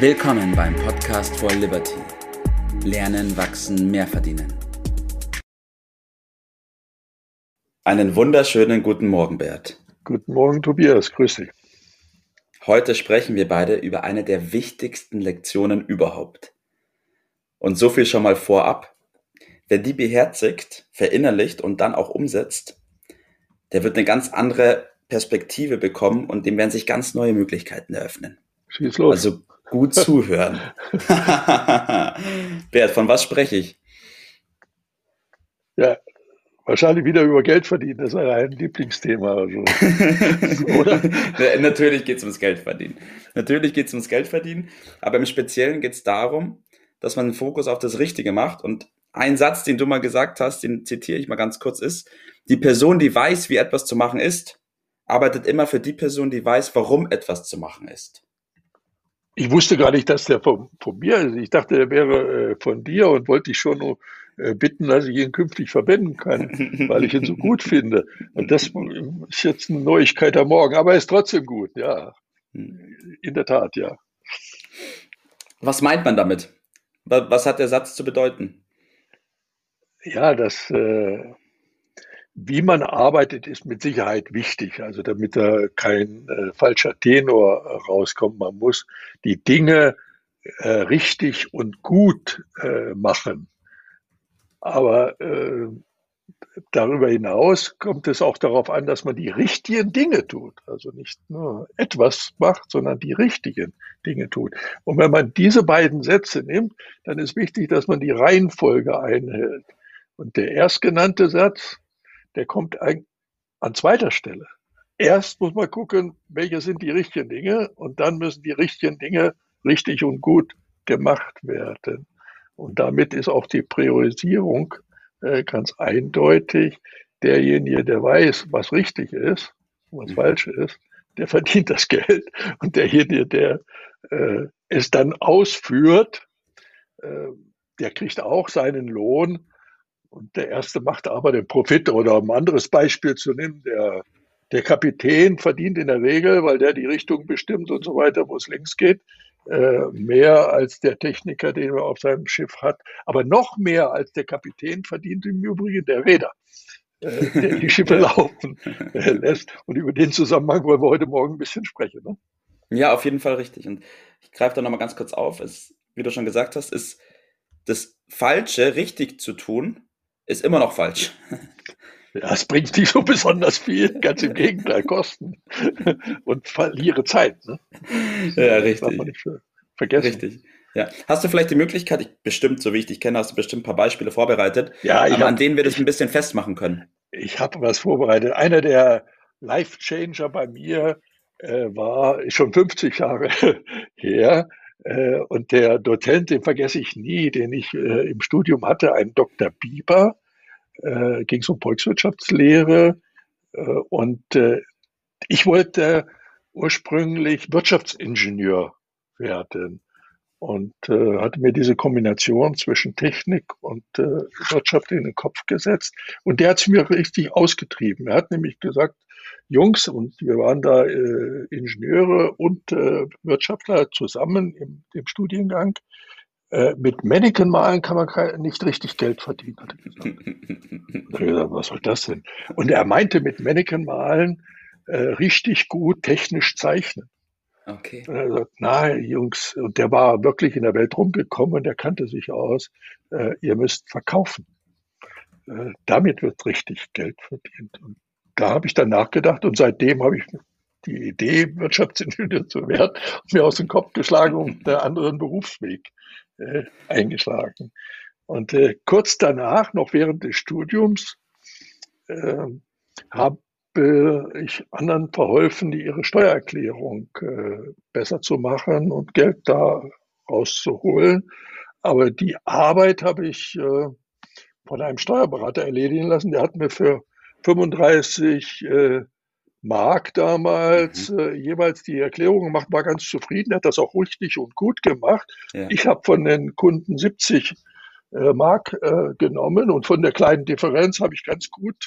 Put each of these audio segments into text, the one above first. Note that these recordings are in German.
Willkommen beim Podcast for Liberty. Lernen, wachsen, mehr verdienen. Einen wunderschönen guten Morgen, Bert. Guten Morgen, Tobias. Grüß dich. Heute sprechen wir beide über eine der wichtigsten Lektionen überhaupt. Und so viel schon mal vorab. Wer die beherzigt, verinnerlicht und dann auch umsetzt, der wird eine ganz andere Perspektive bekommen und dem werden sich ganz neue Möglichkeiten eröffnen. Schieß los. Also gut zuhören. Bert, von was spreche ich? Ja, wahrscheinlich wieder über Geld verdienen. Das ist ein Lieblingsthema. Also. Oder? Natürlich geht es ums Geld verdienen. Natürlich geht es ums Geld verdienen. Aber im Speziellen geht es darum, dass man den Fokus auf das Richtige macht. Und ein Satz, den du mal gesagt hast, den zitiere ich mal ganz kurz, ist, die Person, die weiß, wie etwas zu machen ist, arbeitet immer für die Person, die weiß, warum etwas zu machen ist. Ich wusste gar nicht, dass der von, von mir ist. Ich dachte, der wäre äh, von dir und wollte dich schon nur äh, bitten, dass ich ihn künftig verwenden kann, weil ich ihn so gut finde. Und das ist jetzt eine Neuigkeit am Morgen, aber er ist trotzdem gut, ja. In der Tat, ja. Was meint man damit? Was hat der Satz zu bedeuten? Ja, das, äh, wie man arbeitet, ist mit Sicherheit wichtig. Also damit da kein äh, falscher Tenor rauskommt. Man muss die Dinge äh, richtig und gut äh, machen. Aber äh, darüber hinaus kommt es auch darauf an, dass man die richtigen Dinge tut. Also nicht nur etwas macht, sondern die richtigen Dinge tut. Und wenn man diese beiden Sätze nimmt, dann ist wichtig, dass man die Reihenfolge einhält. Und der erstgenannte Satz, der kommt an zweiter Stelle. Erst muss man gucken, welche sind die richtigen Dinge und dann müssen die richtigen Dinge richtig und gut gemacht werden. Und damit ist auch die Priorisierung äh, ganz eindeutig. Derjenige, der weiß, was richtig ist, was mhm. falsch ist, der verdient das Geld. Und derjenige, der äh, es dann ausführt, äh, der kriegt auch seinen Lohn und der erste macht aber den Profit. Oder um ein anderes Beispiel zu nehmen, der, der Kapitän verdient in der Regel, weil der die Richtung bestimmt und so weiter, wo es links geht, äh, mehr als der Techniker, den er auf seinem Schiff hat. Aber noch mehr als der Kapitän verdient im Übrigen der Räder, äh, der die Schiffe laufen äh, lässt. Und über den Zusammenhang wollen wir heute Morgen ein bisschen sprechen. Ne? Ja, auf jeden Fall richtig. Und ich greife da nochmal ganz kurz auf. Es, wie du schon gesagt hast, ist das Falsche richtig zu tun, ist immer noch falsch. Ja, es bringt nicht so besonders viel, ganz im Gegenteil, Kosten und verliere Zeit. Ne? Ja, richtig. vergessen. Richtig. Ja. Hast du vielleicht die Möglichkeit, ich, bestimmt, so wie ich dich kenne, hast du bestimmt ein paar Beispiele vorbereitet, ja, hab, an denen wir das ein bisschen festmachen können? Ich habe was vorbereitet. Einer der Life-Changer bei mir äh, war schon 50 Jahre her. Äh, und der Dozent, den vergesse ich nie, den ich äh, im Studium hatte, ein Dr. Bieber, äh, ging es um Volkswirtschaftslehre. Und ich wollte ursprünglich Wirtschaftsingenieur werden und äh, hatte mir diese Kombination zwischen Technik und äh, Wirtschaft in den Kopf gesetzt. Und der hat es mir richtig ausgetrieben. Er hat nämlich gesagt, Jungs, und wir waren da äh, Ingenieure und äh, Wirtschaftler zusammen im, im Studiengang, äh, mit Mannequin malen kann man nicht richtig Geld verdienen, hat er gesagt. ich gesagt, was soll das denn? Und er meinte mit Mannequin malen äh, richtig gut technisch zeichnen. Okay. Und er sagt, na Jungs, und der war wirklich in der Welt rumgekommen, der kannte sich aus, äh, ihr müsst verkaufen. Äh, damit wird richtig Geld verdient. Und da habe ich dann nachgedacht und seitdem habe ich die Idee, Wirtschaftsingenieur zu werden, mir aus dem Kopf geschlagen und einen anderen Berufsweg äh, eingeschlagen. Und äh, kurz danach, noch während des Studiums, äh, ich anderen verholfen, die ihre Steuererklärung äh, besser zu machen und Geld da rauszuholen. Aber die Arbeit habe ich äh, von einem Steuerberater erledigen lassen. Der hat mir für 35 äh, Mark damals mhm. äh, jeweils die Erklärung gemacht, war ganz zufrieden, hat das auch richtig und gut gemacht. Ja. Ich habe von den Kunden 70 äh, Mark äh, genommen und von der kleinen Differenz habe ich ganz gut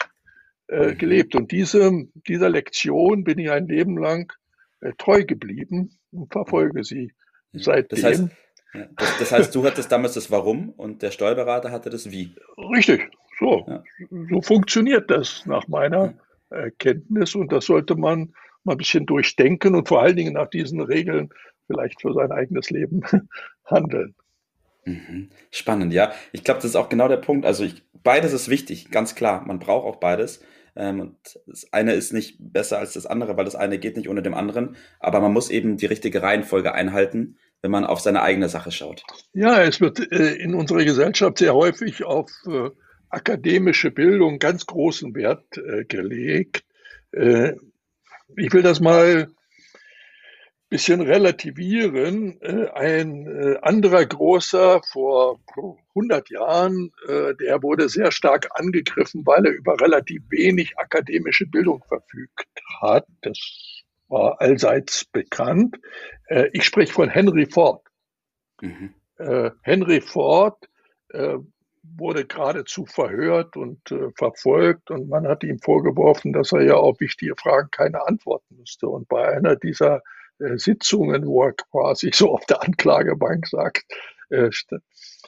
äh, gelebt. Und diese, dieser Lektion bin ich ein Leben lang äh, treu geblieben und verfolge sie seitdem. Das heißt, das, das, heißt, du hattest damals das Warum und der Steuerberater hatte das Wie. Richtig, so. Ja. So funktioniert das nach meiner Erkenntnis und das sollte man mal ein bisschen durchdenken und vor allen Dingen nach diesen Regeln vielleicht für sein eigenes Leben handeln. Mhm. Spannend, ja. Ich glaube, das ist auch genau der Punkt. Also ich, beides ist wichtig, ganz klar. Man braucht auch beides. Ähm, und das eine ist nicht besser als das andere, weil das eine geht nicht ohne dem anderen. Aber man muss eben die richtige Reihenfolge einhalten, wenn man auf seine eigene Sache schaut. Ja, es wird äh, in unserer Gesellschaft sehr häufig auf äh, akademische Bildung ganz großen Wert äh, gelegt. Ich will das mal bisschen relativieren. Äh, ein äh, anderer großer vor 100 Jahren, äh, der wurde sehr stark angegriffen, weil er über relativ wenig akademische Bildung verfügt hat. Das war allseits bekannt. Ich spreche von Henry Ford. Mhm. Henry Ford wurde geradezu verhört und verfolgt und man hat ihm vorgeworfen, dass er ja auf wichtige Fragen keine antworten müsste. Und bei einer dieser äh, Sitzungen, wo er quasi so auf der Anklagebank sagt, äh,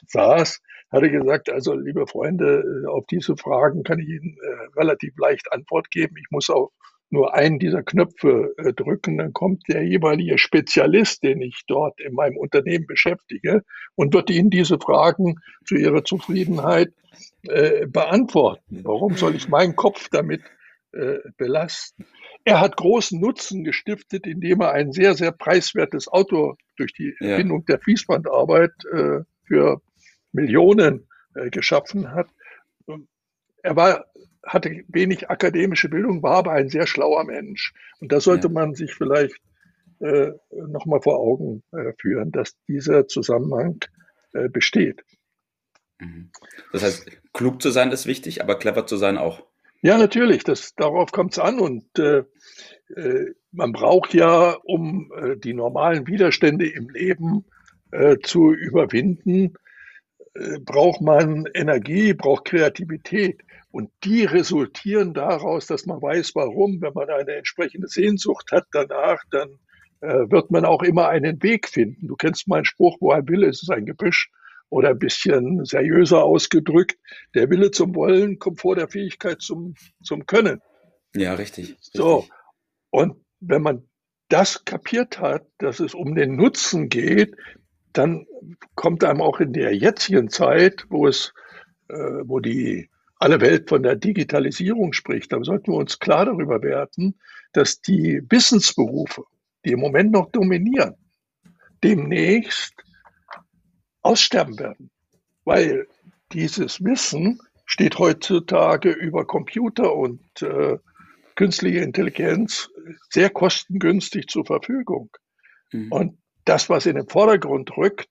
saß, hat er gesagt, also liebe Freunde, äh, auf diese Fragen kann ich Ihnen äh, relativ leicht Antwort geben. Ich muss auch nur einen dieser Knöpfe äh, drücken, dann kommt der jeweilige Spezialist, den ich dort in meinem Unternehmen beschäftige, und wird Ihnen diese Fragen zu Ihrer Zufriedenheit äh, beantworten. Warum soll ich meinen Kopf damit belasten? Er hat großen Nutzen gestiftet, indem er ein sehr, sehr preiswertes Auto durch die ja. Erfindung der Fließbandarbeit äh, für Millionen äh, geschaffen hat. Er war, hatte wenig akademische Bildung, war aber ein sehr schlauer Mensch. Und da sollte ja. man sich vielleicht äh, nochmal vor Augen äh, führen, dass dieser Zusammenhang äh, besteht. Mhm. Das heißt, klug zu sein ist wichtig, aber clever zu sein auch. Ja, natürlich, das, darauf kommt es an. Und äh, äh, man braucht ja, um äh, die normalen Widerstände im Leben äh, zu überwinden, äh, braucht man Energie, braucht Kreativität. Und die resultieren daraus, dass man weiß, warum, wenn man eine entsprechende Sehnsucht hat danach, dann äh, wird man auch immer einen Weg finden. Du kennst meinen Spruch, wo ein Wille ist, ist ein Gebüsch oder ein bisschen seriöser ausgedrückt, der Wille zum Wollen kommt vor der Fähigkeit zum, zum Können. Ja, richtig, richtig. So. Und wenn man das kapiert hat, dass es um den Nutzen geht, dann kommt einem auch in der jetzigen Zeit, wo es, äh, wo die alle Welt von der Digitalisierung spricht, dann sollten wir uns klar darüber werden, dass die Wissensberufe, die im Moment noch dominieren, demnächst aussterben werden, weil dieses Wissen steht heutzutage über Computer und äh, künstliche Intelligenz sehr kostengünstig zur Verfügung. Mhm. Und das, was in den Vordergrund rückt,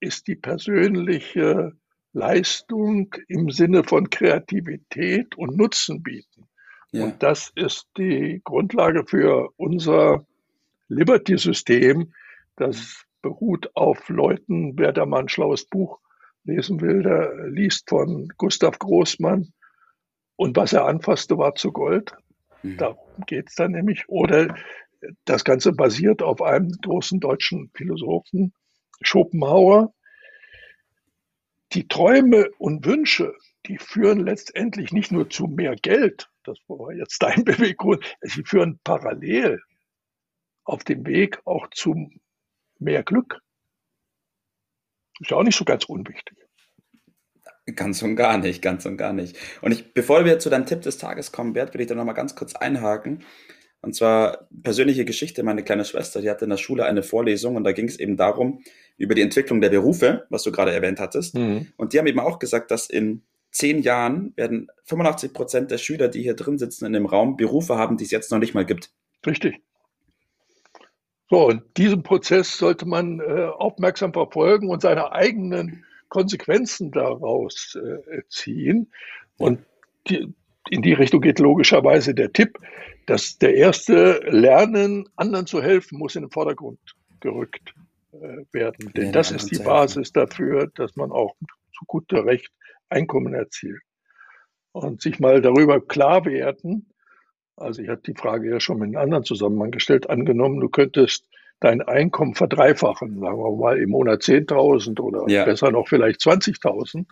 ist die persönliche Leistung im Sinne von Kreativität und Nutzen bieten. Ja. Und das ist die Grundlage für unser Liberty-System, das beruht auf Leuten. Wer da mal ein schlaues Buch lesen will, der liest von Gustav Großmann. Und was er anfasste, war zu Gold. Mhm. Darum geht es dann nämlich. Oder das Ganze basiert auf einem großen deutschen Philosophen, Schopenhauer. Die Träume und Wünsche, die führen letztendlich nicht nur zu mehr Geld, das war jetzt dein Beweggrund, sie führen parallel auf dem Weg auch zum mehr Glück. Ist ja auch nicht so ganz unwichtig. Ganz und gar nicht, ganz und gar nicht. Und ich, bevor wir zu deinem Tipp des Tages kommen, Bert, will ich da nochmal ganz kurz einhaken. Und zwar persönliche Geschichte. Meine kleine Schwester, die hatte in der Schule eine Vorlesung und da ging es eben darum, über die Entwicklung der Berufe, was du gerade erwähnt hattest. Mhm. Und die haben eben auch gesagt, dass in zehn Jahren werden 85 Prozent der Schüler, die hier drin sitzen in dem Raum, Berufe haben, die es jetzt noch nicht mal gibt. Richtig. So, und diesen Prozess sollte man äh, aufmerksam verfolgen und seine eigenen Konsequenzen daraus äh, ziehen. Und die, in die Richtung geht logischerweise der Tipp, dass der erste Lernen, anderen zu helfen, muss in den Vordergrund gerückt äh, werden. Denn das ist die Basis dafür, dass man auch zu guter Recht Einkommen erzielt. Und sich mal darüber klar werden, also ich hatte die Frage ja schon mit einem anderen Zusammenhang gestellt. Angenommen, du könntest dein Einkommen verdreifachen, sagen wir mal im Monat 10.000 oder ja. besser noch vielleicht 20.000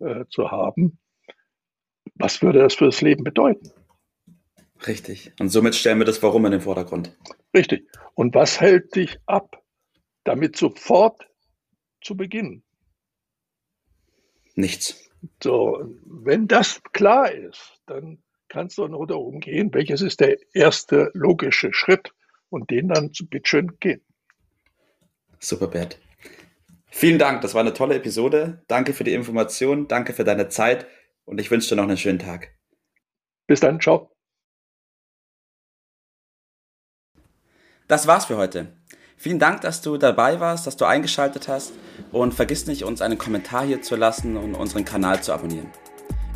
äh, zu haben, was würde das für das Leben bedeuten? Richtig. Und somit stellen wir das Warum in den Vordergrund. Richtig. Und was hält dich ab, damit sofort zu beginnen? Nichts. So, wenn das klar ist, dann kannst du nur darum gehen, welches ist der erste logische Schritt und den dann zu bitteschön gehen. Super, Bert. Vielen Dank, das war eine tolle Episode. Danke für die Information, danke für deine Zeit und ich wünsche dir noch einen schönen Tag. Bis dann, ciao. Das war's für heute. Vielen Dank, dass du dabei warst, dass du eingeschaltet hast und vergiss nicht, uns einen Kommentar hier zu lassen und unseren Kanal zu abonnieren.